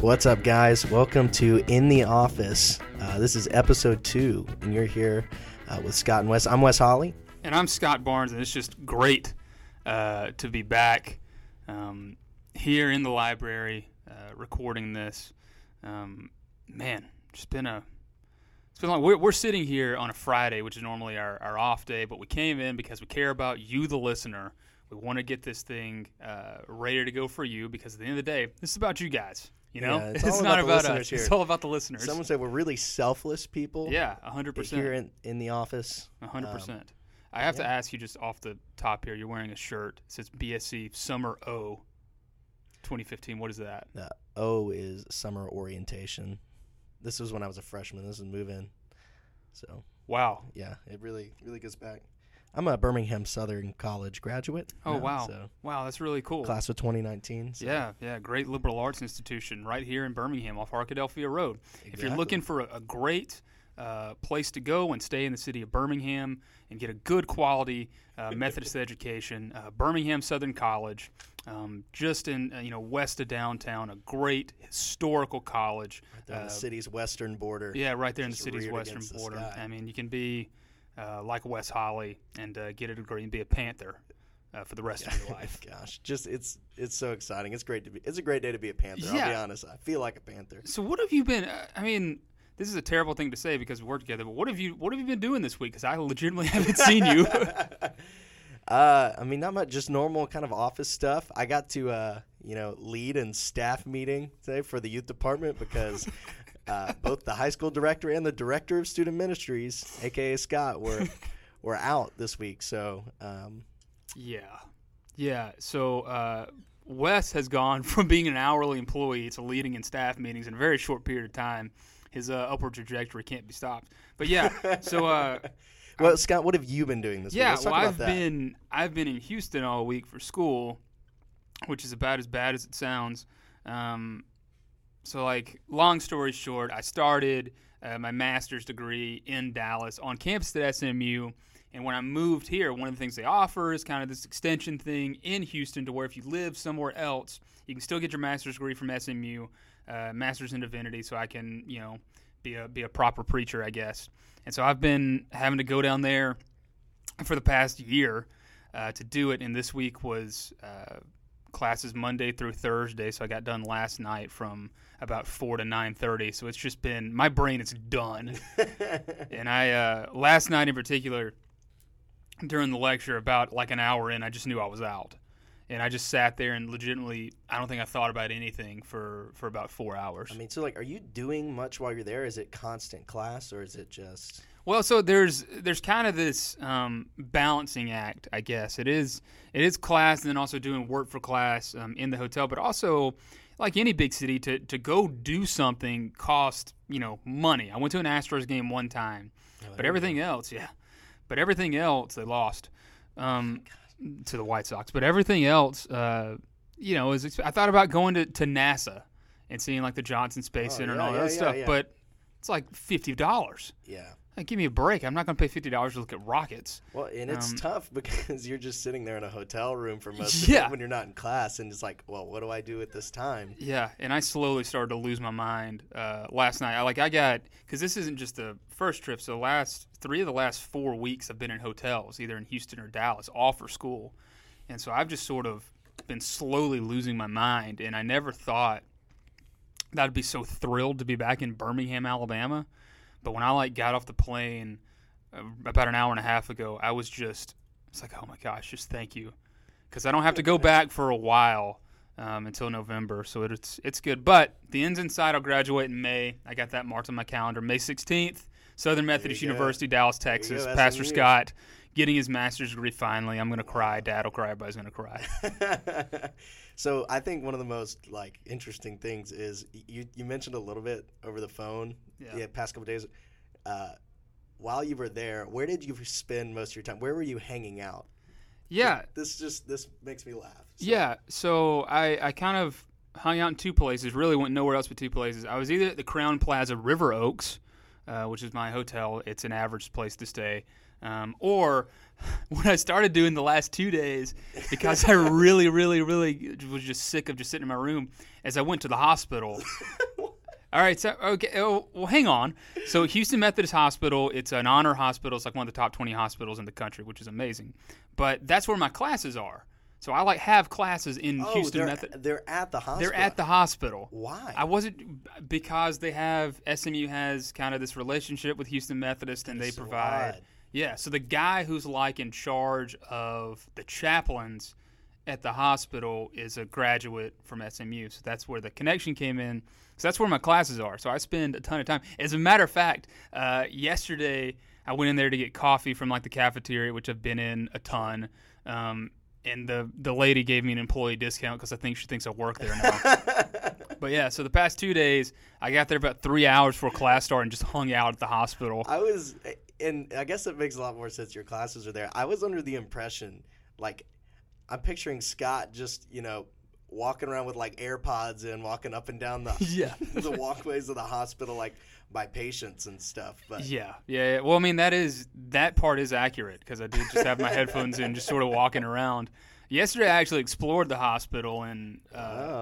What's up, guys? Welcome to In the Office. Uh, this is episode two, and you're here uh, with Scott and Wes. I'm Wes Holly. And I'm Scott Barnes, and it's just great uh, to be back um, here in the library uh, recording this. Um, man, it's been a it's been long. We're, we're sitting here on a Friday, which is normally our, our off day, but we came in because we care about you, the listener. We want to get this thing uh, ready to go for you because at the end of the day, this is about you guys. You know, Yeah, it's all not about the about us. here. It's all about the listeners. Someone said we're really selfless people. yeah, hundred percent. Here in, in the office. hundred Um, percent. I have to ask you just off the top here. You're wearing a shirt. It says BSC Summer O, 2015. What is that? The O is summer orientation. This was when I was a freshman. This is move in. So Wow. yeah, it really really goes back. I'm a Birmingham Southern College graduate. Oh now, wow. So Wow, that's really cool. class of 2019. So Yeah, yeah, great liberal arts institution right here in Birmingham off Arkadelphia Road. If you're looking for a, a great uh, place to go and stay in the city of Birmingham and get a good quality uh, Methodist education, uh, Birmingham Southern College, um, just in uh, you know west of downtown, a great historical college. Right there on the Uh, city's western border. Yeah, right there in the city's western the border. I mean, you can be uh, like Wes Holly and uh, get a degree and be a Panther uh, for the rest of your life. Gosh, just it's it's so exciting. It's great to be. It's a great day to be a Panther. I'll be honest. I feel like a Panther. So what have you been? uh, I mean, this is a terrible thing to say because we work together. But what have you? What have you been doing this week? Because I legitimately haven't seen you. Uh, I mean, not much, just normal kind of office stuff. I got to, uh, you know, lead in staff meeting today for the youth department because uh, both the high school director and the director of student ministries, aka Scott, were were out this week. So, um, yeah, yeah. So uh, Wes has gone from being an hourly employee to leading in staff meetings in a very short period of time. His uh, upward trajectory can't be stopped. But yeah, so. Uh, well, Scott, what have you been doing this week? Yeah, well, I've that. been I've been in Houston all week for school, which is about as bad as it sounds. Um, so, like, long story short, I started uh, my master's degree in Dallas on campus at SMU. And when I moved here, one of the things they offer is kind of this extension thing in Houston to where if you live somewhere else, you can still get your master's degree from SMU, uh, master's in divinity, so I can, you know, be a be a proper preacher, I guess. And so I've been having to go down there for the past year uh, to do it. And this week was uh, classes Monday through Thursday, so I got done last night from about four to nine thirty. So it's just been my brain is done. and I uh, last night in particular, during the lecture, about like an hour in, I just knew I was out. And I just sat there and legitimately, I don't think I thought about anything for, for about four hours. I mean, so like, are you doing much while you're there? Is it constant class or is it just? Well, so there's there's kind of this um, balancing act, I guess. It is it is class and then also doing work for class um, in the hotel, but also like any big city to to go do something cost you know money. I went to an Astros game one time, but everything else, yeah, but everything else they lost um, to the White Sox. But everything else, uh, you know, is exp- I thought about going to, to NASA and seeing like the Johnson Space Oh, Center and all yeah, that yeah, stuff, yeah. but it's like fifty dollars. Yeah. Like, give me a break. I'm not going to pay fifty dollars to look at rockets. Well, and it's Um, tough because you're just sitting there in a hotel room for most of Yeah. it when you're not in class, and it's like, well, what do I do at this time? Yeah, and I slowly started to lose my mind uh, last night. I like I got because this isn't just the first trip. So last three of the last four weeks I've been in hotels, either in Houston or Dallas, all for school, and so I've just sort of been slowly losing my mind. And I never thought that I'd be so thrilled to be back in Birmingham, Alabama. But when I like got off the plane uh, about an hour and a half ago, I was just it's like, oh my gosh, just thank you, because I don't have to go back for a while um, until November, so it's it's good. But the ends inside, I'll graduate in May. I got that marked on my calendar, May sixteenth, Southern Methodist you go. University, Dallas, Texas. Pastor. Scott getting his master's degree finally. I'm gonna cry. Dad will cry. Everybody's gonna cry. so I think one of the most like interesting things is you you mentioned a little bit over the phone Yeah. the past couple days. Uh, while you were there, where did you spend most of your time? Where were you hanging out? Yeah, This just this makes me laugh. So- Yeah, so I, I kind of hung out in two places. Really went nowhere else but two places. I was either at the Crowne Plaza River Oaks, uh, which is my hotel. It's an average place to stay, um, or what I started doing the last two days, because I really, really, really was just sick of just sitting in my room, as I went to the hospital. All right, so okay, oh, well, hang on. So Houston Methodist Hospital, it's an honor hospital. It's like one of the top twenty hospitals in the country, which is amazing. But that's where my classes are. So I like have classes in Oh, Houston they're, Methodist. they're at the hospital. They're at the hospital. Why? I wasn't because they have SMU has kind of this relationship with Houston Methodist, and they so provide. odd. Yeah, so the guy who's like in charge of the chaplains at the hospital is a graduate from SMU, so that's where the connection came in. So that's where my classes are. So I spend a ton of time. As a matter of fact, uh, yesterday I went in there to get coffee from like the cafeteria, which I've been in a ton. Um, and the the lady gave me an employee discount because I think she thinks I work there now. but yeah, so the past two days, I got there about three hours before class started and just hung out at the hospital. I was, and I guess it makes a lot more sense. Your classes are there. I was under the impression, like, I'm picturing Scott just, you know, walking around with like AirPods and walking up and down the Yeah. the walkways of the hospital, like by patients and stuff. But Yeah, yeah, yeah. Well, I mean, that is that part is accurate because I did just have my headphones in, just sort of walking around. Yesterday, I actually explored the hospital and uh,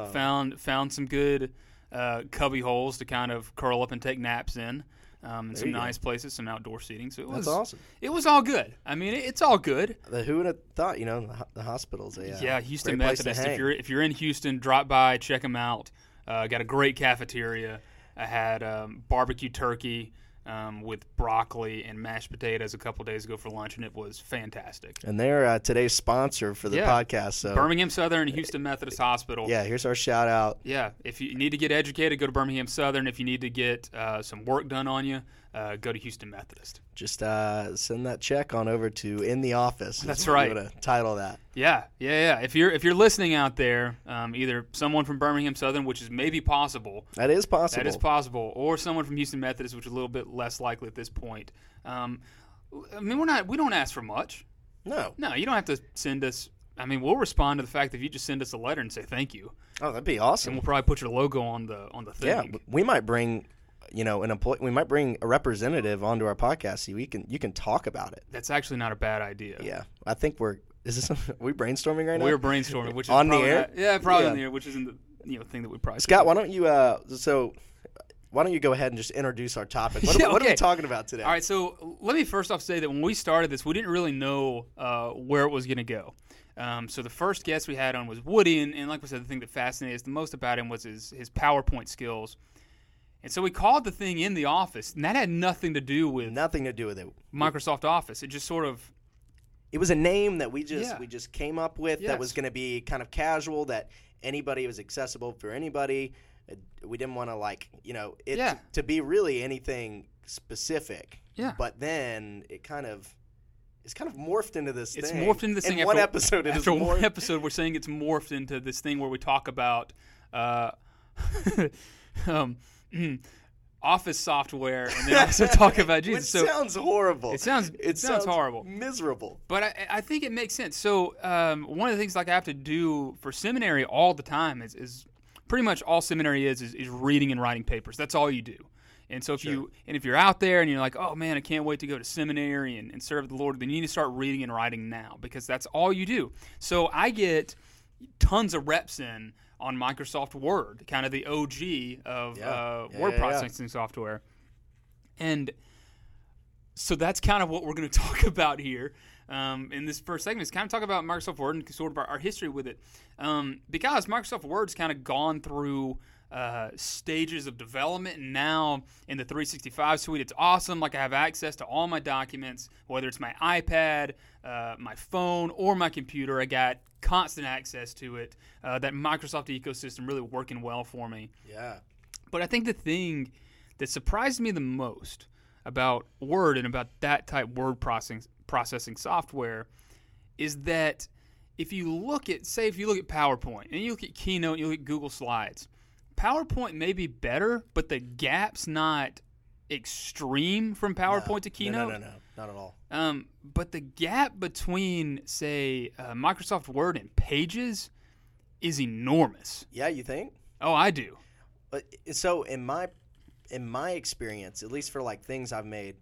Oh. found found some good uh, cubby holes to kind of curl up and take naps in. Um, and some you go. nice places, some outdoor seating. So it that's was awesome. it was all good. I mean, it, it's all good. The, who would have thought? You know, the, the hospital's a uh, Yeah, Houston great place to Methodist. If you're if you're in Houston, drop by, check them out. Uh, got a great cafeteria. I had um, barbecue turkey um, with broccoli and mashed potatoes a couple days ago for lunch, and it was fantastic. and they're uh, today's sponsor for the Yeah. podcast. So Birmingham Southern, Houston Methodist Hospital. yeah, here's our shout out. Yeah, if you need to get educated, go to Birmingham Southern. If you need to get uh, some work done on you, uh, go to Houston Methodist. Just uh, send that check on over to in the office. That's right. Gonna title that. Yeah, yeah, yeah. If you're if you're listening out there, um, either someone from Birmingham Southern, which is maybe possible, That is possible. That is possible, or someone from Houston Methodist, which is a little bit less likely at this point. Um, I mean, we're not we don't ask for much. no. No, you don't have to send us. I mean, we'll respond to the fact that if you just send us a letter and say thank you, Oh, that'd be and awesome. we'll probably put your logo on the on the thing. Yeah, we might bring, you know, an employee. We might bring a representative onto our podcast. So we can you can talk about it. That's actually not a bad idea. Yeah, I think we're. Is this are we brainstorming right now? We're brainstorming, which is On the air? not- yeah, probably Yeah. on the air, which isn't the you know thing that we probably Scott, why don't you? Uh, so why don't you go ahead and just introduce our topic? What, Yeah, what are we talking about today? All right, so let me first off say that when we started this, we didn't really know uh, where it was going to go. Um, so the first guest we had on was Woody, and, and like we said, the thing that fascinated us the most about him was his, his PowerPoint skills. And so we called the thing in the office, and that had nothing to do with Nothing to do with it. Microsoft Office. It just sort of It was a name that we just Yeah. we just came up with that was going to be kind of casual. That anybody was accessible for anybody. Uh, We didn't want to like you know it Yeah. to, be really anything specific. Yeah. But then it kind of it's kind of morphed into this it's thing. morphed into this in thing. one after, episode. It is after one episode, we're saying it's morphed into this thing where we talk about uh, um, office software, and then also talk about Jesus. So sounds horrible. it sounds it, sounds, horrible. miserable. But I, I think it makes sense. So um, one of the things like I have to do for seminary all the time is, is pretty much all seminary is, is is reading and writing papers. That's all you do. And so if you and if you're out there and you're like, oh man, I can't wait to go to seminary and, and serve the Lord, then you need to start reading and writing now because that's all you do. So I get tons of reps in on Microsoft Word, kind of the OG of Yeah. uh, Yeah, word yeah, yeah. processing software. And so that's kind of what we're going to talk about here um, in this first segment. Is kind of talk about Microsoft Word and sort of our, our history with it, um, because Microsoft Word's kind of gone through uh, stages of development, and now in the 365 suite, it's awesome. Like I have access to all my documents, whether it's my iPad, uh, my phone, or my computer. I got constant access to it. Uh, that Microsoft ecosystem really working well for me. Yeah. But I think the thing that surprised me the most about Word and about that type word processing processing software is that if you look at say if you look at PowerPoint and you look at Keynote and you look at Google Slides, PowerPoint may be better, but the gap's not extreme from PowerPoint No. to Keynote. No, no, no, no, not at all. Um, but the gap between, say, uh, Microsoft Word and Pages is enormous. Yeah, you think? Oh, I do. But so in my in my experience, at least for like things I've made,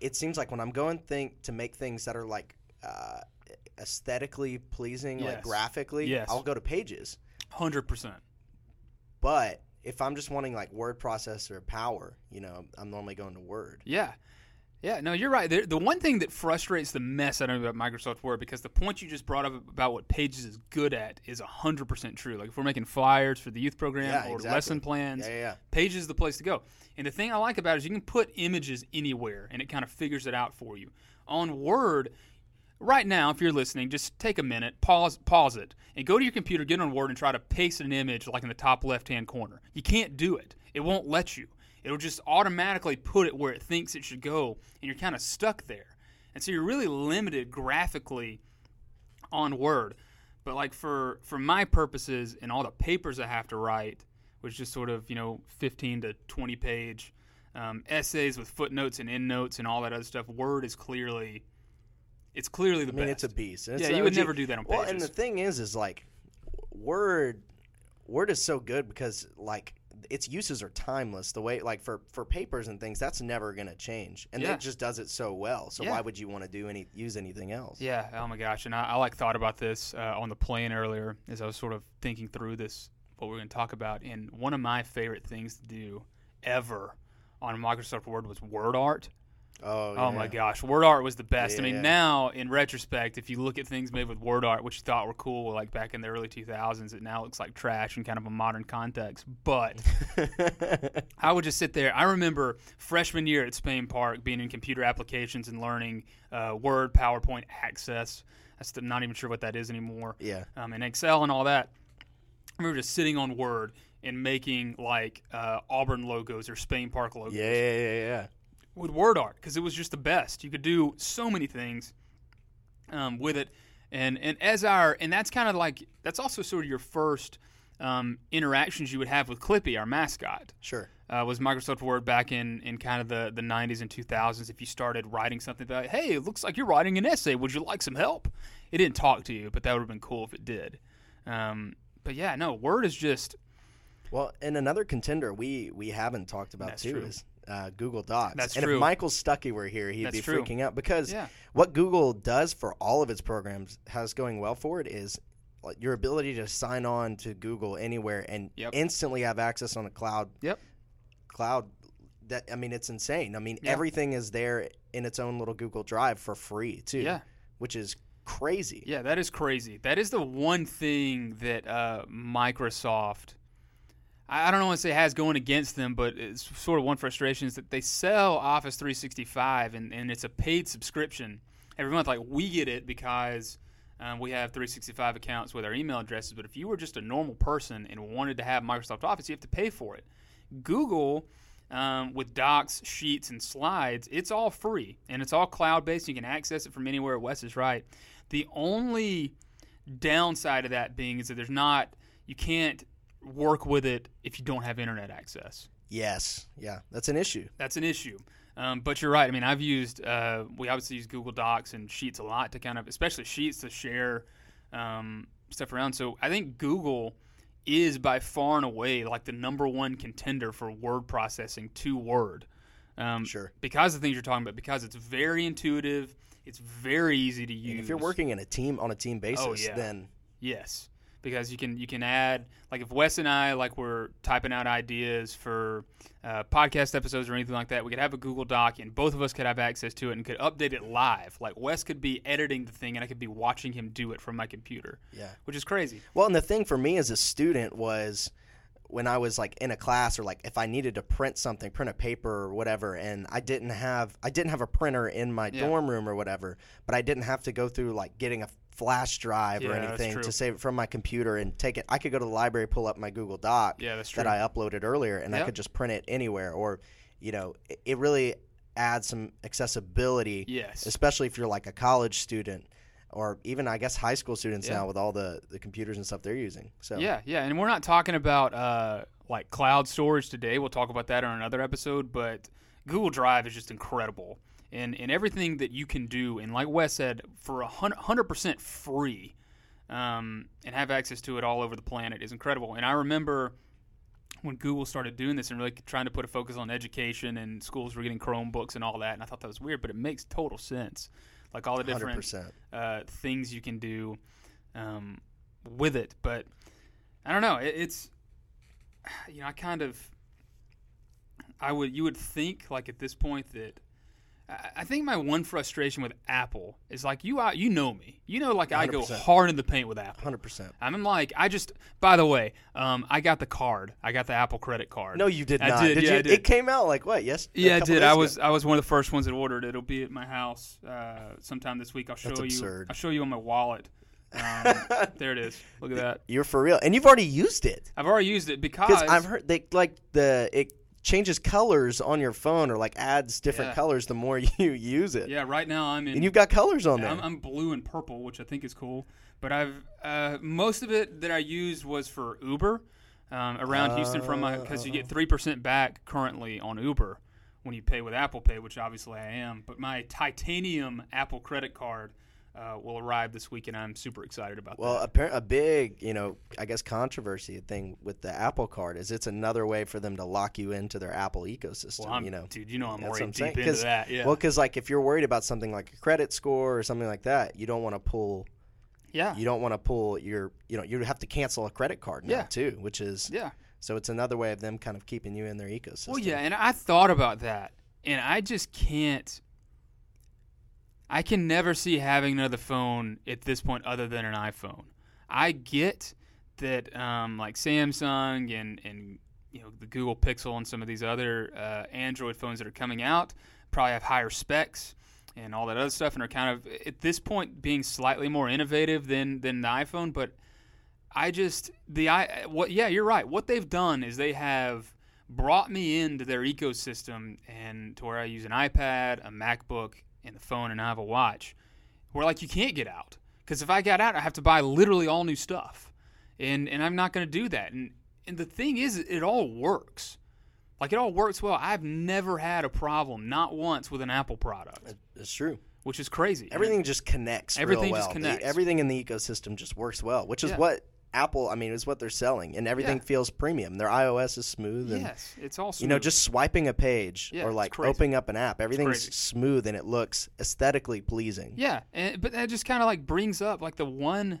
it seems like when I'm going think to make things that are like uh, aesthetically pleasing, like graphically, Yes. I'll go to Pages. Hundred percent. But if I'm just wanting like word processor power, you know, I'm normally going to Word. Yeah. Yeah, no, you're right. The, the one thing that frustrates the mess out of about Microsoft Word, because the point you just brought up about what Pages is good at is 100% true. Like if we're making flyers for the youth program Yeah, or exactly. lesson plans, Yeah, yeah, yeah. Pages is the place to go. And the thing I like about it is you can put images anywhere and it kind of figures it out for you. On Word, right now, if you're listening, just take a minute, pause, pause it, and go to your computer, get on Word, and try to paste an image like in the top left-hand corner. You can't do it. It won't let you. It'll just automatically put it where it thinks it should go, and you're kind of stuck there. And so you're really limited graphically on Word. But like for for my purposes and all the papers I have to write, which is sort of you know 15 to 20 page um, essays with footnotes and endnotes and all that other stuff, Word is clearly it's clearly the I mean, best. it's a beast. And Yeah, it's you would never do that on Well, and the thing is, is like Word, Word is so good because like its uses are timeless. The way like for for papers and things, that's never gonna change, and Yeah. it just does it so well. So Yeah. why would you want to do any use anything else? Yeah. Oh my gosh. And I, I like thought about this uh, on the plane earlier as I was sort of thinking through this what we're going to talk about. And one of my favorite things to do ever on Microsoft Word was word art. Oh, Oh my gosh, word art was the best. I mean, now in retrospect, if you look at things made with word art, which you thought were cool, like back in the early 2000s, it now looks like trash in kind of a modern context. But I would just sit there. I remember freshman year at Spain Park being in computer applications and learning uh, Word, PowerPoint, Access. I'm not even sure what that is anymore. yeah. Um, and Excel and all that. I remember just sitting on Word and making like uh, Auburn logos or Spain Park logos Yeah, yeah, yeah, yeah. With word art because it was just the best. You could do so many things um, with it, and and as our and that's kind of like that's also sort of your first um, interactions you would have with Clippy, our mascot. Sure. Uh, was Microsoft Word back in, in kind of the, the 90s and 2000s. If you started writing something about, hey, it looks like you're writing an essay. Would you like some help? It didn't talk to you, but that would have been cool if it did. Um, but yeah, no, Word is just Well, and another contender we we haven't talked about That's too true. is uh, Google Docs. That's and true. if Michael Stuckey were here, he'd That's be true. freaking out because Yeah. what Google does for all of its programs has going well for it is your ability to sign on to Google anywhere and Yep. instantly have access on a cloud. Yep. Cloud. That I mean, it's insane. I mean, Yeah. everything is there in its own little Google Drive for free too. Yeah. Which is crazy. Yeah, that is crazy. That is the one thing that uh, Microsoft, I, don't want to say has going against them, but it's sort of one frustration is that they sell Office 365 and, and it's a paid subscription every month. Like we get it because um, we have 365 accounts with our email addresses, but if you were just a normal person and wanted to have Microsoft Office, you have to pay for it. Google. Um, with docs, sheets, and slides, it's all free and it's all cloud based. You can access it from anywhere. Wes is right. The only downside of that being is that there's not you can't work with it if you don't have internet access. Yes. Yeah. That's an issue. That's an issue. Um, but you're right. I mean, I've used uh, we obviously use Google Docs and Sheets a lot to kind of, especially Sheets to share um, stuff around. So I think Google is by far and away like the number one contender for word processing to Word. Um, Sure. Because of the things you're talking about, because it's very intuitive, it's very easy to use. And if you're working in a team on a team basis, Oh, yeah. then Yes, because you can you can add like if Wes and I like we're typing out ideas for uh, podcast episodes or anything like that, we could have a Google Doc and both of us could have access to it and could update it live. Like Wes could be editing the thing and I could be watching him do it from my computer, yeah. which is crazy. Well, and the thing for me as a student was when I was like in a class or like if I needed to print something, print a paper or whatever, and I didn't have I didn't have a printer in my Yeah. dorm room or whatever, but I didn't have to go through like getting a flash drive or Yeah, that's anything true. to save it from my computer and take it. I could go to the library, pull up my Google Doc Yeah, that's true. that I uploaded earlier, and I could just print it anywhere. Or, you know, it, it really adds some accessibility yes, especially if you're like a college student or even I guess high school students Yeah. now with all the, the computers and stuff they're using. So yeah, yeah, and we're not talking about uh, like cloud storage today. We'll talk about that on another episode. But Google Drive is just incredible, and and everything that you can do, and like Wes said, for a hundred percent free, um, and have access to it all over the planet is incredible. And I remember when Google started doing this and really trying to put a focus on education, and schools were getting Chromebooks and all that, and I thought that was weird, but it makes total sense. like all the different uh, things you can do um, with it. But I don't know. It, it's you know I kind of I would you would think like at this point that I, think my one frustration with Apple is like you out you know me you know like I go hard in the paint with Apple. Hundred percent. I'm like I just by the way um, I got the card I got the Apple credit card. No, you did I not. did, yeah, you? I did. It came out like what? Yes. Yeah, I did. I ago? was I was one of the first ones that ordered it. It'll be at my house uh, sometime this week. I'll show That's you. absurd. I'll show you on my wallet. Um, there it is. Look at that. You're for real, and you've already used it I've already used it because because I've heard they like the it changes colors on your phone or like adds different Yeah. colors the more you use it. Yeah, right now I'm in. And you've got colors on there. I'm, I'm blue and purple, which I think is cool. But I've uh, most of it that I used was for Uber um, around Houston from my because you get three percent back currently on Uber when you pay with Apple Pay, which obviously I am. But my titanium Apple credit card uh, will arrive this week, and I'm super excited about that. Well, that. appar- a big, you know, I guess controversy thing with the Apple Card is it's another way for them to lock you into their Apple ecosystem. Well, you know, dude, you know I'm what I'm deep into that. Yeah, well, because like if you're worried about something like a credit score or something like that, you don't want to pull. yeah, You don't want to pull your, you know, you have to cancel a credit card now Yeah. too, which is yeah. so it's another way of them kind of keeping you in their ecosystem. Well, yeah, and I thought about that, and I just can't. I can never see having another phone at this point other than an iPhone. I get that, um, like Samsung and and you know the Google Pixel and some of these other uh, Android phones that are coming out probably have higher specs and all that other stuff, and are kind of at this point being slightly more innovative than than the iPhone, but. I just the I what yeah you're right. What they've done is they have brought me into their ecosystem and to where I use an iPad, a MacBook, and the phone, and I have a watch. Where like you can't get out because if I got out, I have to buy literally all new stuff, and and I'm not going to do that. And and the thing is, it all works. Like it all works well. I've never had a problem, not once, with an Apple product, it's true. which is crazy. Everything just connects. Everything just well. The- connects. everything in the ecosystem just works well, which is Yeah. what Apple. I mean, is what they're selling, and everything Yeah. feels premium. Their iOS is smooth, and yes, it's all smooth. you know, just swiping a page Yeah, or like opening up an app, everything's smooth and it looks aesthetically pleasing. Yeah, and, but that just kind of like brings up like the one,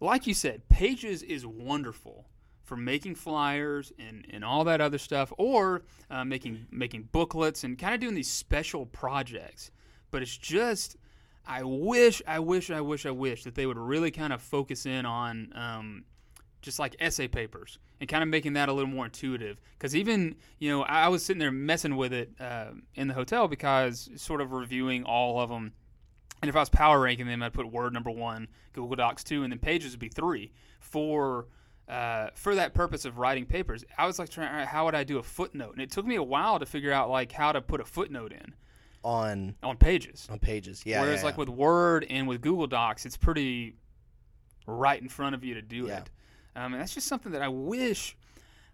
like you said, Pages is wonderful for making flyers and, and all that other stuff, or uh, making making booklets and kind of doing these special projects. But it's just, I wish, I wish, I wish, I wish that they would really kind of focus in on. Um, just like essay papers and kind of making that a little more intuitive. Because even, you know, I was sitting there messing with it uh, in the hotel because sort of reviewing all of them. And if I was power ranking them, I'd put Word number one, Google Docs two, and then Pages would be three for uh, for that purpose of writing papers. I was like, trying, how would I do a footnote? And it took me a while to figure out like how to put a footnote in On on Pages. on pages, yeah. Whereas yeah, like yeah. with Word and with Google Docs, it's pretty right in front of you to do Yeah. it. Um, and that's just something that I wish,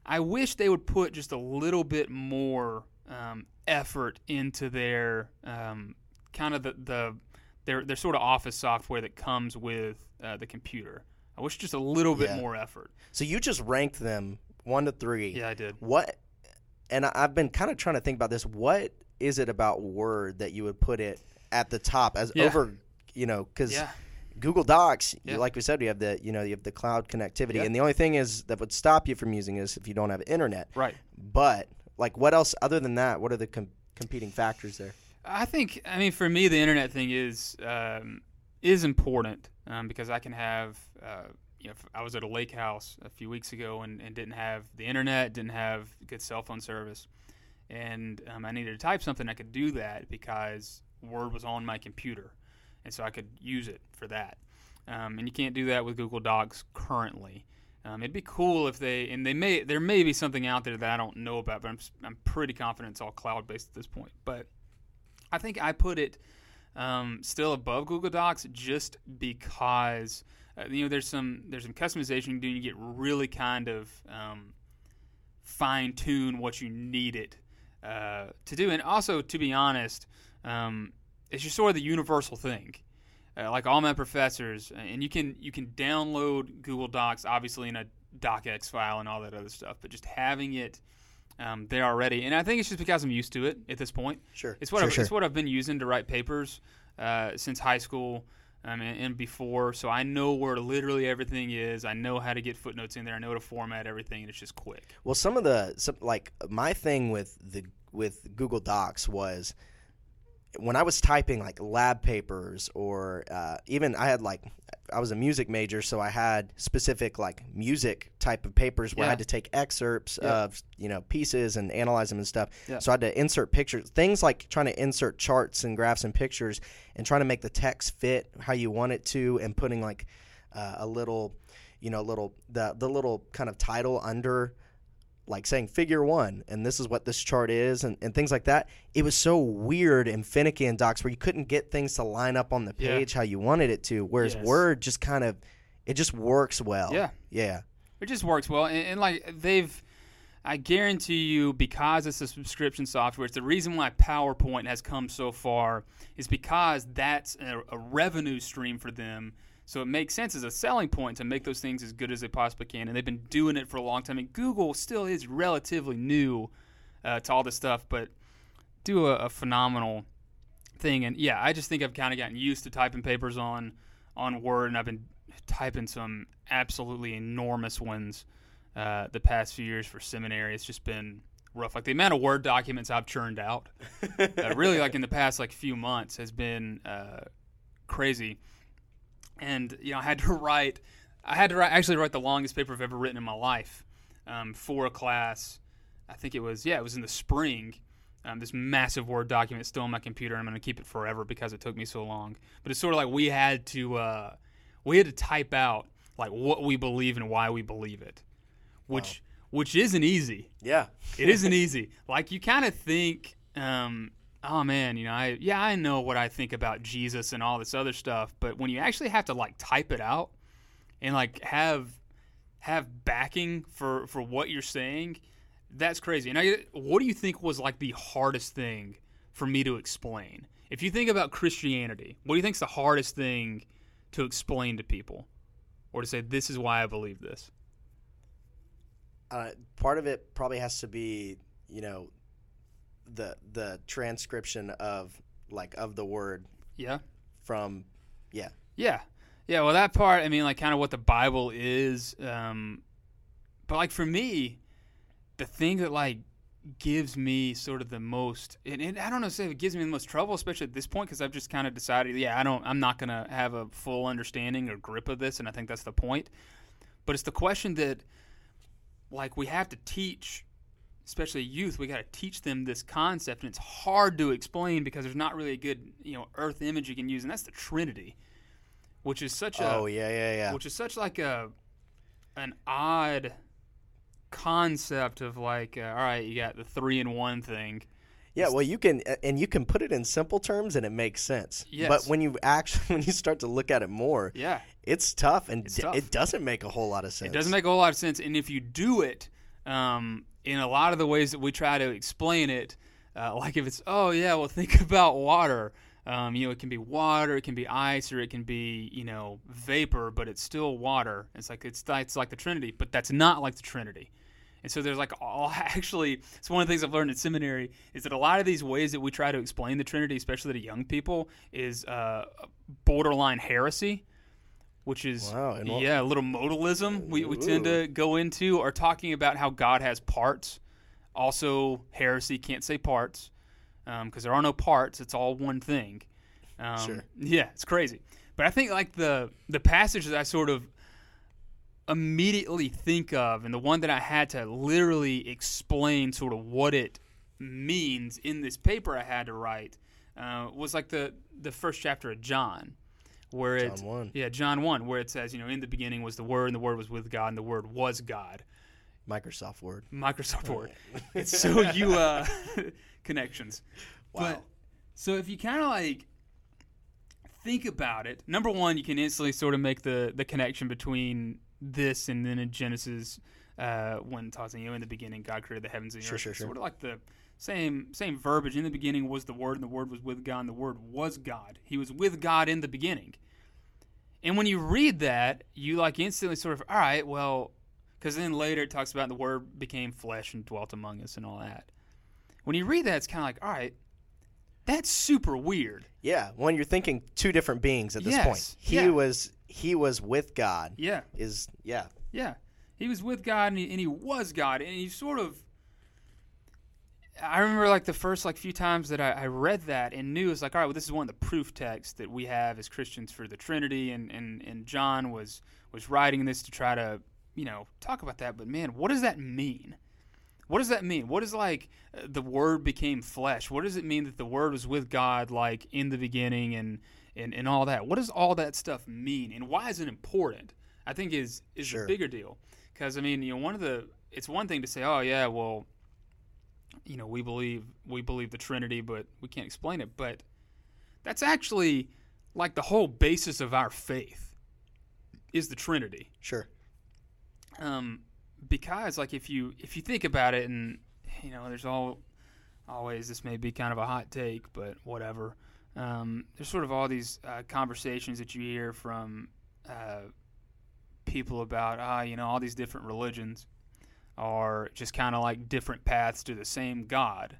I wish they would put just a little bit more um, effort into their um, kind of the, the their their sort of office software that comes with uh, the computer. I wish just a little bit Yeah. more effort. so you just ranked them one to three. Yeah, I did. What? And I've been kind of trying to think about this. What is it about Word that you would put it at the top as Yeah. over? You know, because Yeah. Google Docs, Yeah. like we said, you have the you know you have the cloud connectivity, and the only thing is that would stop you from using is if you don't have internet. Right. But like, what else other than that? What are the com- competing factors there? I think I mean for me the internet thing is um, is important um, because I can have uh, you know I was at a lake house a few weeks ago and, and didn't have the internet didn't have good cell phone service and um, I needed to type something I could do that because Word was on my computer and so I could use it for that um, and you can't do that with Google Docs currently. Um, it'd be cool if they and they may there may be something out there that I don't know about, but I'm I'm pretty confident it's all cloud based at this point. But I think I put it um, still above Google Docs just because uh, you know there's some there's some customization you. You get really kind of um, fine tune what you need it uh, to do, and also to be honest, um, it's just sort of the universal thing. Uh, like all my professors, and you can you can download Google Docs obviously in a docx file and all that other stuff, but just having it um, there already, and I think it's just because I'm used to it at this point. Sure, It's what sure, I've, sure. it's what I've been using to write papers uh, since high school um, mean, and before, so I know where literally everything is. I know how to get footnotes in there. I know to format everything, and it's just quick. Well, some of the some, like my thing with the with Google Docs was when I was typing like lab papers or uh, even I had like I was a music major, so I had specific like music type of papers where I had to take excerpts Yeah. of you know pieces and analyze them and stuff. Yeah. So I had to insert pictures, things like trying to insert charts and graphs and pictures, and trying to make the text fit how you want it to, and putting like uh, a little, you know, little the the little kind of title under like saying figure one and this is what this chart is and, and things like that it was so weird and finicky in docs where you couldn't get things to line up on the Yeah. page how you wanted it to whereas Yes. word just kind of it just works well Yeah. yeah It just works well, and, and like they've, I guarantee you, because it's a subscription software, it's the reason why PowerPoint has come so far is because that's a, a revenue stream for them. So it makes sense as a selling point to make those things as good as they possibly can, and they've been doing it for a long time. And Google still is relatively new uh, to all this stuff, but do a, a phenomenal thing. And yeah, I just think I've kind of gotten used to typing papers on on Word, and I've been typing some absolutely enormous ones uh, the past few years for seminary. It's just been rough. Like the amount of Word documents I've churned out, uh, really, like in the past like few months, has been uh, crazy. And you know, I had to write. I had to write, actually write the longest paper I've ever written in my life um, for a class. I think it was yeah, it was in the spring. Um, this massive Word document still on my computer. and I'm going to keep it forever because it took me so long. But it's sort of like we had to uh, we had to type out like what we believe and why we believe it, which which isn't easy. yeah It isn't easy. Like you kind of think, um, oh man, you know, I yeah, I know what I think about Jesus and all this other stuff, but when you actually have to like type it out and like have have backing for for what you're saying, that's crazy. And I, what do you think was like the hardest thing for me to explain? If you think about Christianity, what do you think's the hardest thing to explain to people, or to say this is why I believe this? uh, part of it probably has to be you know the the transcription of like of the word Yeah. from yeah Yeah. Yeah, well that part, I mean like kind of what the Bible is um but like for me the thing that like gives me sort of the most and, and I don't know say it gives me the most trouble especially at this point cuz I've just kind of decided yeah, I don't I'm not going to have a full understanding or grip of this and I think that's the point. But it's the question that like we have to teach especially youth we got to teach them this concept and it's hard to explain because there's not really a good you know earth image you can use and that's the trinity which is such a oh yeah yeah yeah which is such like a an odd concept of like uh, all right you got the three in one thing Yeah, well, you can, and you can put it in simple terms, and it makes sense. Yes. But when you actually, when you start to look at it more, yeah it's tough, and It's d- tough. it doesn't make a whole lot of sense. It doesn't make a whole lot of sense. And if you do it um, in a lot of the ways that we try to explain it, uh, like if it's, oh, yeah, well, think about water. Um, you know, it can be water, it can be ice, or it can be, you know, vapor, but it's still water. It's like it's, it's like the Trinity, but that's not like the Trinity. And so there's like all actually, it's one of the things I've learned in seminary is that a lot of these ways that we try to explain the Trinity, especially to young people, is uh, borderline heresy, which is Wow, what- yeah, a little modalism we, we tend to go into, are talking about how God has parts. Also, heresy can't say parts because there are no parts; it's all one thing. Um, Sure. Yeah, it's crazy. But I think like the the passage that I sort of immediately think of, and the one that I had to literally explain sort of what it means in this paper I had to write, uh, was like the the first chapter of John, where John it 1. yeah John one, where it says you know in the beginning was the Word, and the Word was with God, and the Word was God. Microsoft Word. Microsoft Word. it's so you uh, connections. Wow. But so if you kind of like think about it, number one, you can instantly sort of make the the connection between this and then in Genesis uh, when it talks, you know, in the beginning God created the heavens and the Sure, earth. sure, sure. Sort of like the same same verbiage. In the beginning was the Word, and the Word was with God, and the Word was God. He was with God in the beginning. And when you read that, you like instantly sort of, all right, well, because then later it talks about the Word became flesh and dwelt among us and all that. When you read that, it's kind of like, all right, That's super weird. Yeah, when you're thinking two different beings at this Yes, point. He yeah. was he was with God. Yeah. Is yeah. Yeah, he was with God and he, and he was God, and he sort of. I remember like the first like few times that I, I read that and knew it's like all right, well this is one of the proof texts that we have as Christians for the Trinity, and and and John was was writing this to try to you know talk about that, but man, what does that mean? What does that mean? What is like uh, the Word became flesh? What does it mean that the Word was with God like in the beginning and and, and all that? What does all that stuff mean, and why is it important? I think is is Sure. a bigger deal because I mean you know one of the it's one thing to say oh yeah well you know we believe we believe the Trinity but we can't explain it. But that's actually like the whole basis of our faith is the Trinity. Sure. um, because like if you if you think about it and you know there's all always this may be kind of a hot take but whatever. Um, there's sort of all these uh, conversations that you hear from uh, people about ah you know all these different religions are just kind of like different paths to the same god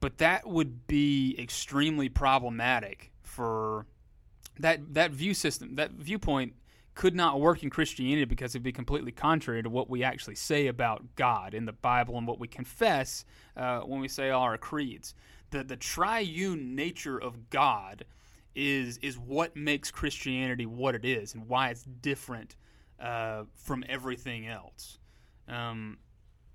but that would be extremely problematic for that that view system that viewpoint could not work in Christianity because it'd be completely contrary to what we actually say about God in the Bible and what we confess uh, when we say all our creeds. The the triune nature of God is is what makes Christianity what it is and why it's different uh, from everything else. Um,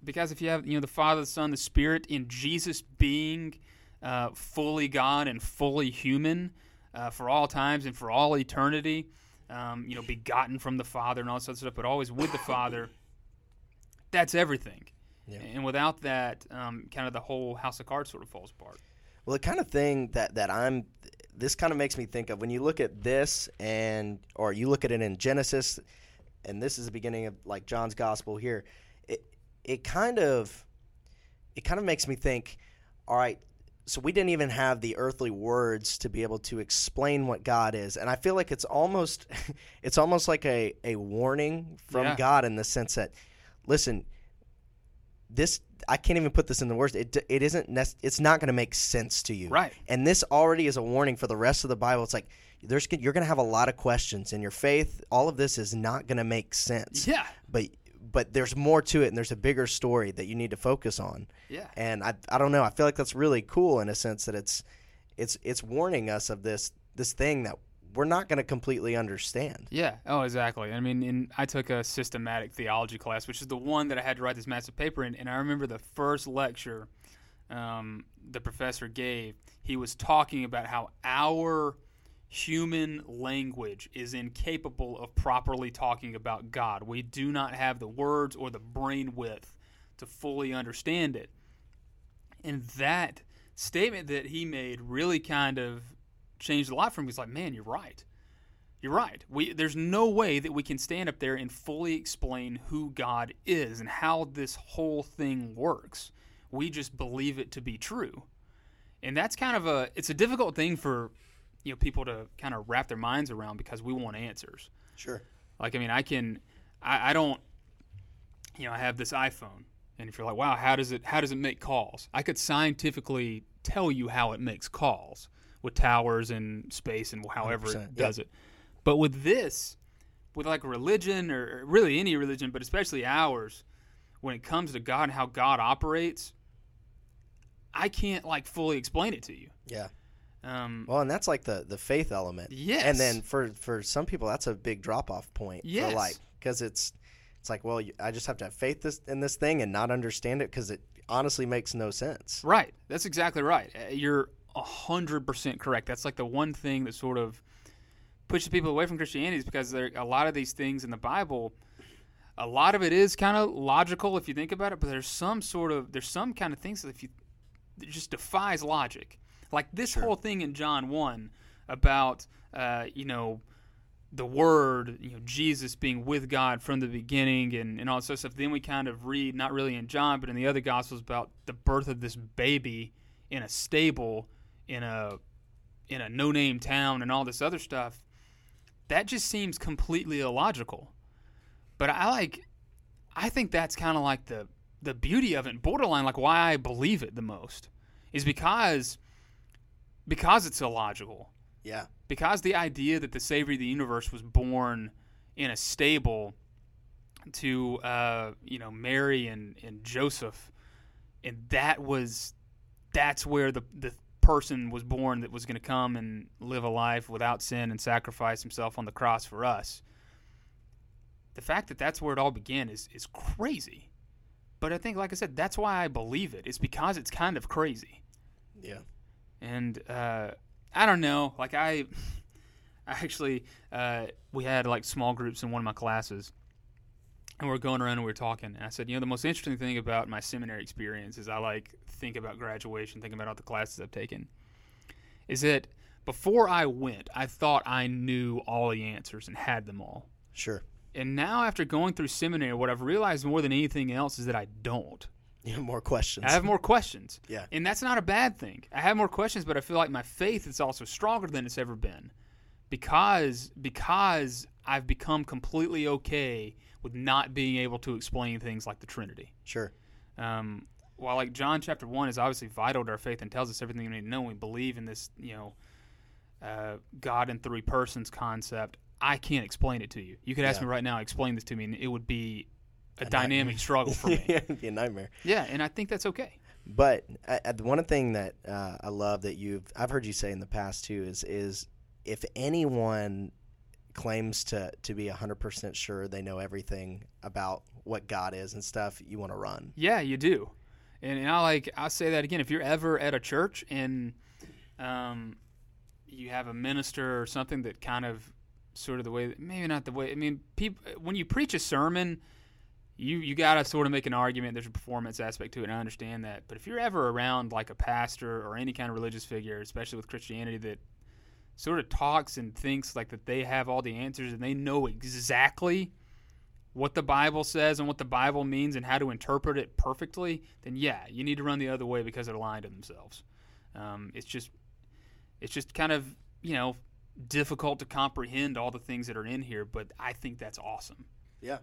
because if you have you know the Father, the Son, the Spirit in Jesus being uh, fully God and fully human uh, for all times and for all eternity, um, you know, begotten from the Father and all this other stuff, but always with the Father. That's everything. Yeah. And without that, um, kind of the whole house of cards sort of falls apart. Well, the kind of thing that that I'm this kind of makes me think of when you look at this and or you look at it in Genesis and this is the beginning of like John's gospel here. It kind of it kind of makes me think all right, so we didn't even have the earthly words to be able to explain what God is. And I feel like it's almost it's almost like a a warning from Yeah. God in the sense that listen, this I can't even put this in the words. It it isn't it's not going to make sense to you. Right. And this already is a warning for the rest of the Bible. It's like there's you're going to have a lot of questions in your faith. All of this is not going to make sense. Yeah. But but there's more to it and there's a bigger story that you need to focus on. Yeah. And I I don't know. I feel like that's really cool in a sense that it's it's it's warning us of this this thing that we're not going to completely understand. Yeah. Oh, exactly. I mean, in, I took a systematic theology class, which is the one that I had to write this massive paper in. And I remember the first lecture um, the professor gave. He was talking about how our human language is incapable of properly talking about God. We do not have the words or the brain width to fully understand it. And that statement that he made really kind of changed a lot for me. He's like, man, you're right. You're right. We there's no way that we can stand up there and fully explain who God is and how this whole thing works. We just believe it to be true. And that's kind of a it's a difficult thing for you know people to kind of wrap their minds around because we want answers. Sure. Like I mean, I can I, I don't you know, I have this iPhone and if you're like, wow, how does it how does it make calls? I could scientifically tell you how it makes calls with towers and space and however 100%, it does it. But with this, with like religion or really any religion, but especially ours, when it comes to God and how God operates, I can't like fully explain it to you. Yeah. Um, Well, and that's like the the faith element. Yes. And then for for some people, that's a big drop off point. Yes. For like because it's it's like well, you, I just have to have faith this in this thing and not understand it because it honestly makes no sense. Right. That's exactly right. Uh, You're hundred percent correct. That's like the one thing that sort of pushes people away from Christianity is because there a lot of these things in the Bible. A lot of it is kind of logical if you think about it, but there's some sort of there's some kind of things that if you it just defies logic. Like this whole thing in John one about uh, you know the word, you know, Jesus being with God from the beginning and, and all this other stuff. Then we kind of read, not really in John, but in the other Gospels, about the birth of this baby in a stable in a in a no name town and all this other stuff. That just seems completely illogical. But I like I think that's kind of like the the beauty of it, borderline like why I believe it the most, is because because it's illogical. Yeah. Because the idea that the Savior of the universe was born in a stable to, uh, you know, Mary and, and Joseph, and that was, that's where the, the person was born that was going to come and live a life without sin and sacrifice himself on the cross for us. The fact that that's where it all began is, is crazy. But I think, like I said, that's why I believe it. It's because it's kind of crazy. Yeah. And uh, I don't know. Like I, I actually, uh, we had like small groups in one of my classes, and we are going around and we are talking. And I said, you know, the most interesting thing about my seminary experience is I like think about graduation, think about all the classes I've taken. Is that before I went, I thought I knew all the answers and had them all. Sure. And now, after going through seminary, what I've realized more than anything else is that I don't. You have more questions. I have more questions. Yeah. And that's not a bad thing. I have more questions, but I feel like my faith is also stronger than it's ever been. Because because I've become completely okay with not being able to explain things like the Trinity. Sure. Um, while like John chapter one is obviously vital to our faith and tells us everything we need to know, we believe in this, you know, uh, God in three persons concept. I can't explain it to you. You could ask Yeah. me right now, explain this to me, and it would be a, A dynamic nightmare. struggle for me. yeah, it'd be a nightmare. yeah, and I think that's okay. But I, I, one thing that uh, I love that you've I've heard you say in the past too is is if anyone claims to to be hundred percent sure they know everything about what God is and stuff, you want to run. Yeah, you do. And, and I like I'll say that again. If you're ever at a church and um, you have a minister or something that kind of sort of the way maybe not the way I mean people when you preach a sermon you you got to sort of make an argument there's a performance aspect to it and I understand that but if you're ever around like a pastor or any kind of religious figure especially with Christianity that sort of talks and thinks like that they have all the answers and they know exactly what the Bible says and what the Bible means and how to interpret it perfectly, then yeah, you need to run the other way because they're lying to themselves. Um, it's just, it's just kind of you know difficult to comprehend all the things that are in here, but I think that's awesome. Yeah,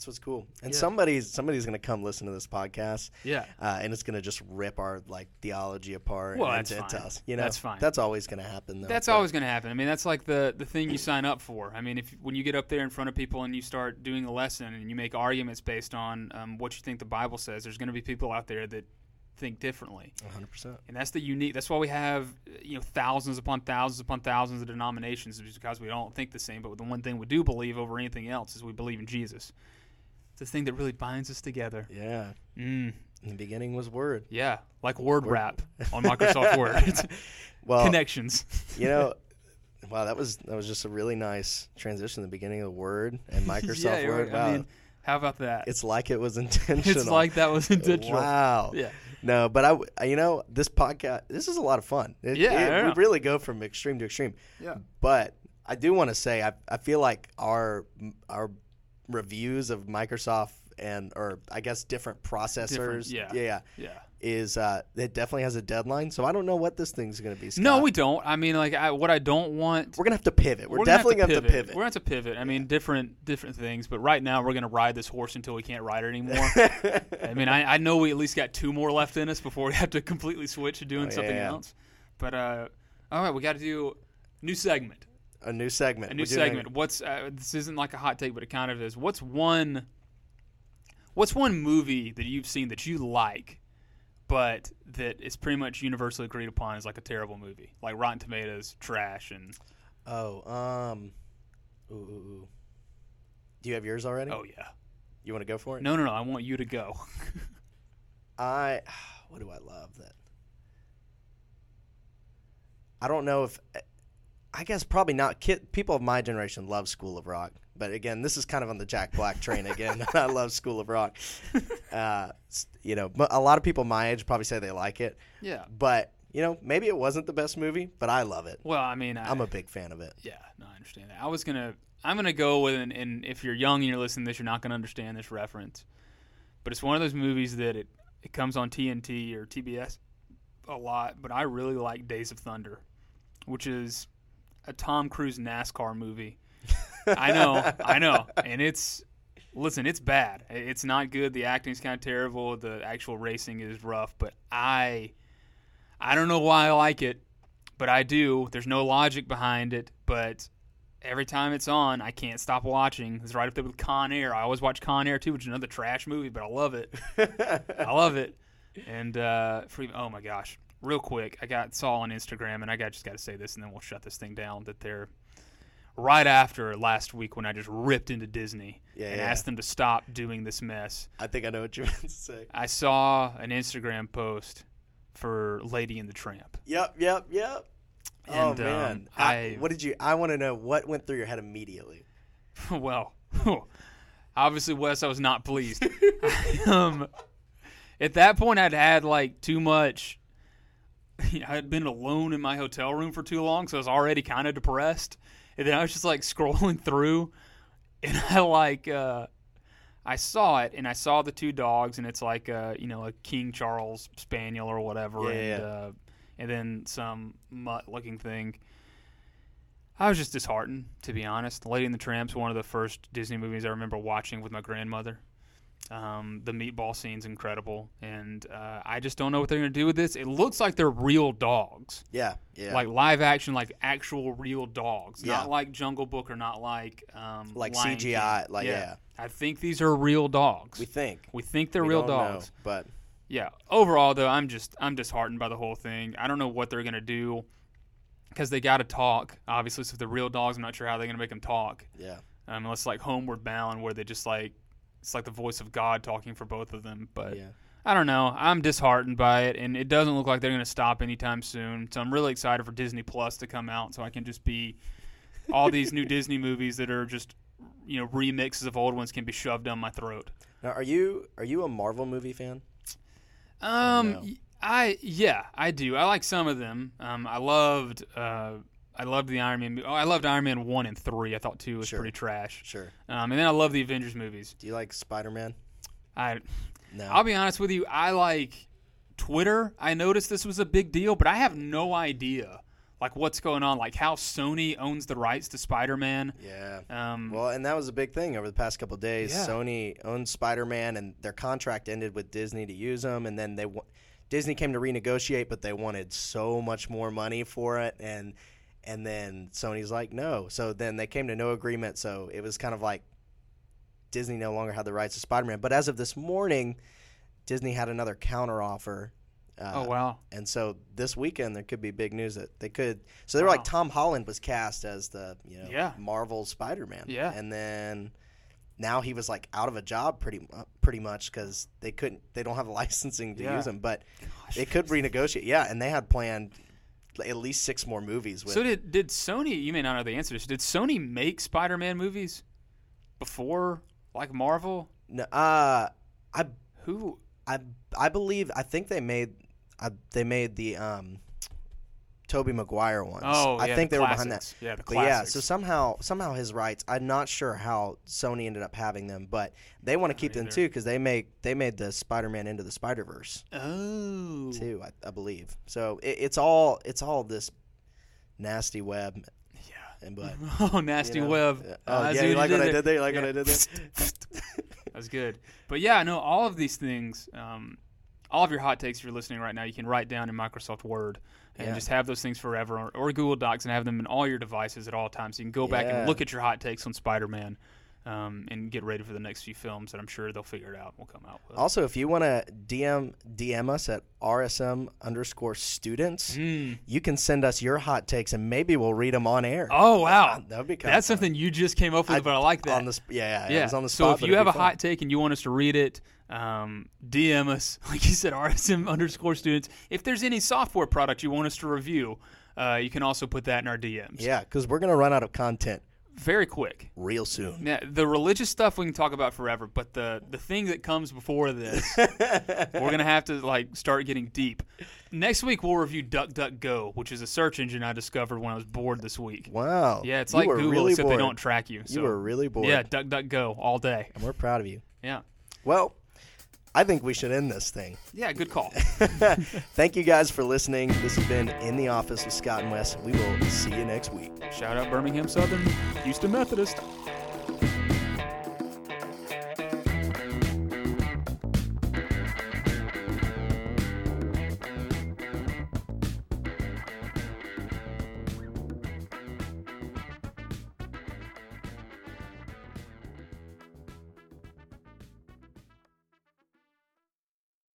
that's what's cool. And Yeah. somebody's somebody's gonna come listen to this podcast, Yeah, uh, and it's gonna just rip our like theology apart. Well, and that's fine. us. You know, That's fine. That's always gonna happen. Though. that's But- always going to happen. I mean, that's like the the thing you sign up for. I mean, if when you get up there in front of people and you start doing a lesson and you make arguments based on um, what you think the Bible says, there's going to be people out there that think differently. 100%. And that's the unique. That's why we have you know thousands upon thousands upon thousands of denominations, is because we don't think the same. But the one thing we do believe over anything else is we believe in Jesus. The thing that really binds us together. Yeah. Mm, In the beginning was Word. yeah, like word Word- wrap on Microsoft Word. Well, Connections. you know, wow, that was that was just a really nice transition. The beginning of the Word and Microsoft yeah, Word. right. Wow, I mean, how about that? it's like it was intentional. It's like that was intentional. Wow. Yeah. No, but I, you know, this podcast, this is a lot of fun. It, Yeah, it- I we really go from extreme to extreme. Yeah. But I do want to say, I, I feel like our our reviews of Microsoft and, or I guess different processors, yeah. yeah, Yeah. is uh, it definitely has a deadline. So I don't know what this thing's going to be. Scott. No, we don't. I mean, like, I, what I don't want. we're gonna have to pivot. We're, gonna definitely gonna have to pivot. We're gonna have to pivot. I mean, different different things. But right now, we're gonna ride this horse until we can't ride it anymore. I mean, I, I know we at least got two more left in us before we have to completely switch to doing Oh, something yeah. else. But uh, all right, we got to do new segment. A new segment. A new We're doing- segment. What's uh, this isn't like a hot take, but it kind of is. What's one? What's one movie that you've seen that you like, but that is pretty much universally agreed upon as like a terrible movie, like Rotten Tomatoes, trash, and Oh, um, ooh, ooh, ooh. Do you have yours already? oh yeah. You want to go for it? No, no, no. I want you to go. I what do I love that? I don't know if I guess probably not. Kid, people of my generation love School of Rock, but again, this is kind of on the Jack Black train again. I love School of Rock. Uh, you know, but a lot of people my age probably say they like it, yeah. but you know, maybe it wasn't the best movie, but I love it. Well, I mean, I, I'm a big fan of it. yeah. No, I understand that. I was gonna. I'm gonna go with an. And if you're young and you're listening to this, you're not gonna understand this reference. But it's one of those movies that it it comes on TNT or TBS a lot. But I really like Days of Thunder, which is a Tom Cruise NASCAR movie. I know, I know, and it's listen, it's bad. It's not good. The acting's kind of terrible. The actual racing is rough, but I I don't know why I like it, but I do. There's no logic behind it, but every time it's on, I can't stop watching. It's right up there with Con Air. I always watch Con Air too, which is another trash movie, but I love it. I love it. And uh, for, oh my gosh, real quick, I got saw on Instagram, and I got just got to say this, and then we'll shut this thing down. That they're right after last week when I just ripped into Disney Yeah, and yeah. asked them to stop doing this mess. I think I know what you meant to say. I saw an Instagram post for Lady and the Tramp. Yep, yep, yep. And, oh man, um, I, I- what did you? I want to know what went through your head immediately. well, obviously, Wes, I was not pleased. um, at that point, I'd had like too much. I had been alone in my hotel room for too long, so I was already kind of depressed. And then I was just like scrolling through, and I like uh, I saw it, and I saw the two dogs, and it's like uh, you know a King Charles Spaniel or whatever, Yeah, and yeah. Uh, and then some mutt-looking thing. I was just disheartened, to be honest. Lady and the Tramp's one of the first Disney movies I remember watching with my grandmother. Um, the meatball scene's incredible, and uh, I just don't know what they're going to do with this. It looks like they're real dogs, Yeah, yeah. like live action, like actual real dogs, Yeah. not like Jungle Book or not like um, Like Lion CGI, King. like, yeah. I think these are real dogs. we think We think they're We real don't know, dogs. but Yeah. Overall, though, I'm just I'm disheartened by the whole thing. I don't know what they're gonna do because they got to talk. Obviously, so if they're real dogs, I'm not sure how they're gonna make them talk. yeah, Um, unless like Homeward Bound, where they just like it's like the voice of God talking for both of them. But yeah. I don't know. I'm disheartened by it, and it doesn't look like they're gonna stop anytime soon. So I'm really excited for Disney Plus to come out, so I can just be all these new Disney movies that are just you know remixes of old ones can be shoved down my throat. Now, are you are you a Marvel movie fan? Um, no. I yeah, I do. I like some of them. Um, I loved uh, I loved the Iron Man. Oh, I loved Iron Man one and three. I thought two was Sure. pretty trash. Sure. Um, and then I love the Avengers movies. Do you like Spider Man? I No. I'll be honest with you. I like Twitter. I noticed this was a big deal, but I have no idea like what's going on. Like how Sony owns the rights to Spider Man. yeah. Um, Well, and that was a big thing over the past couple of days. Yeah. Sony owned Spider Man, and their contract ended with Disney to use them, and then they wa- Disney came to renegotiate, but they wanted so much more money for it, and and then Sony's like no. So then they came to no agreement. So it was kind of like Disney no longer had the rights to Spider Man. But as of this morning, Disney had another counter offer. Uh, oh wow. and so this weekend there could be big news that they could. So they were like Tom Holland was cast as the you know Yeah. Marvel Spider Man. Yeah. and then now he was like out of a job pretty pretty much because they couldn't they don't have the licensing to Yeah. use him. But Gosh. they could renegotiate. Yeah, and they had planned at least six more movies with. So did did Sony? You may not know the answer to this. Did Sony make Spider-Man movies before, like Marvel? no, uh, I Who? I I believe I think they made I, they made the um. Tobey Maguire ones. Oh, I yeah, think the they were behind that. classics. Yeah, the But yeah, classics. so somehow somehow his rights. I'm not sure how Sony ended up having them, but they want to keep them either. too because they make they made the Spider-Man into the Spider Verse Oh, too. I, I believe. So it, it's all it's all this nasty web. yeah. And but Oh, nasty you know, web. uh, Oh, yeah, you like what I did there? You like what I did there? That's good. But yeah, no, all of these things, um, all of your hot takes if you're listening right now, you can write down in Microsoft Word and Yeah. just have those things forever, or, or Google Docs and have them in all your devices at all times. So you can go back Yeah. and look at your hot takes on Spider-Man. Um, and get ready for the next few films that I'm sure they'll figure it out. We'll come out with. Also, if you want to DM DM us at RSM underscore students, Mm. you can send us your hot takes and maybe we'll read them on air. Oh wow, that would be kind that's something you just came up with, I- but I like that. on the yeah, yeah, yeah. It was on the so if you have a fun. hot take and you want us to read it, um, DM us, like you said, RSM underscore students. If there's any software product you want us to review, uh, you can also put that in our DMs. yeah, because we're gonna run out of content Very quick. real soon. Yeah, the religious stuff we can talk about forever, but the the thing that comes before this, we're gonna have to like start getting deep. Next week we'll review DuckDuckGo, which is a search engine I discovered when I was bored this week. Wow. Yeah, it's You like Google really except bored. they don't track you. You So were really bored. yeah, DuckDuckGo all day. And we're proud of you. Yeah, Well, I think we should end this thing. yeah, good call. Thank you guys for listening. This has been In the Office with Scott and Wes. We will see you next week. Shout out Birmingham Southern, Houston Methodist.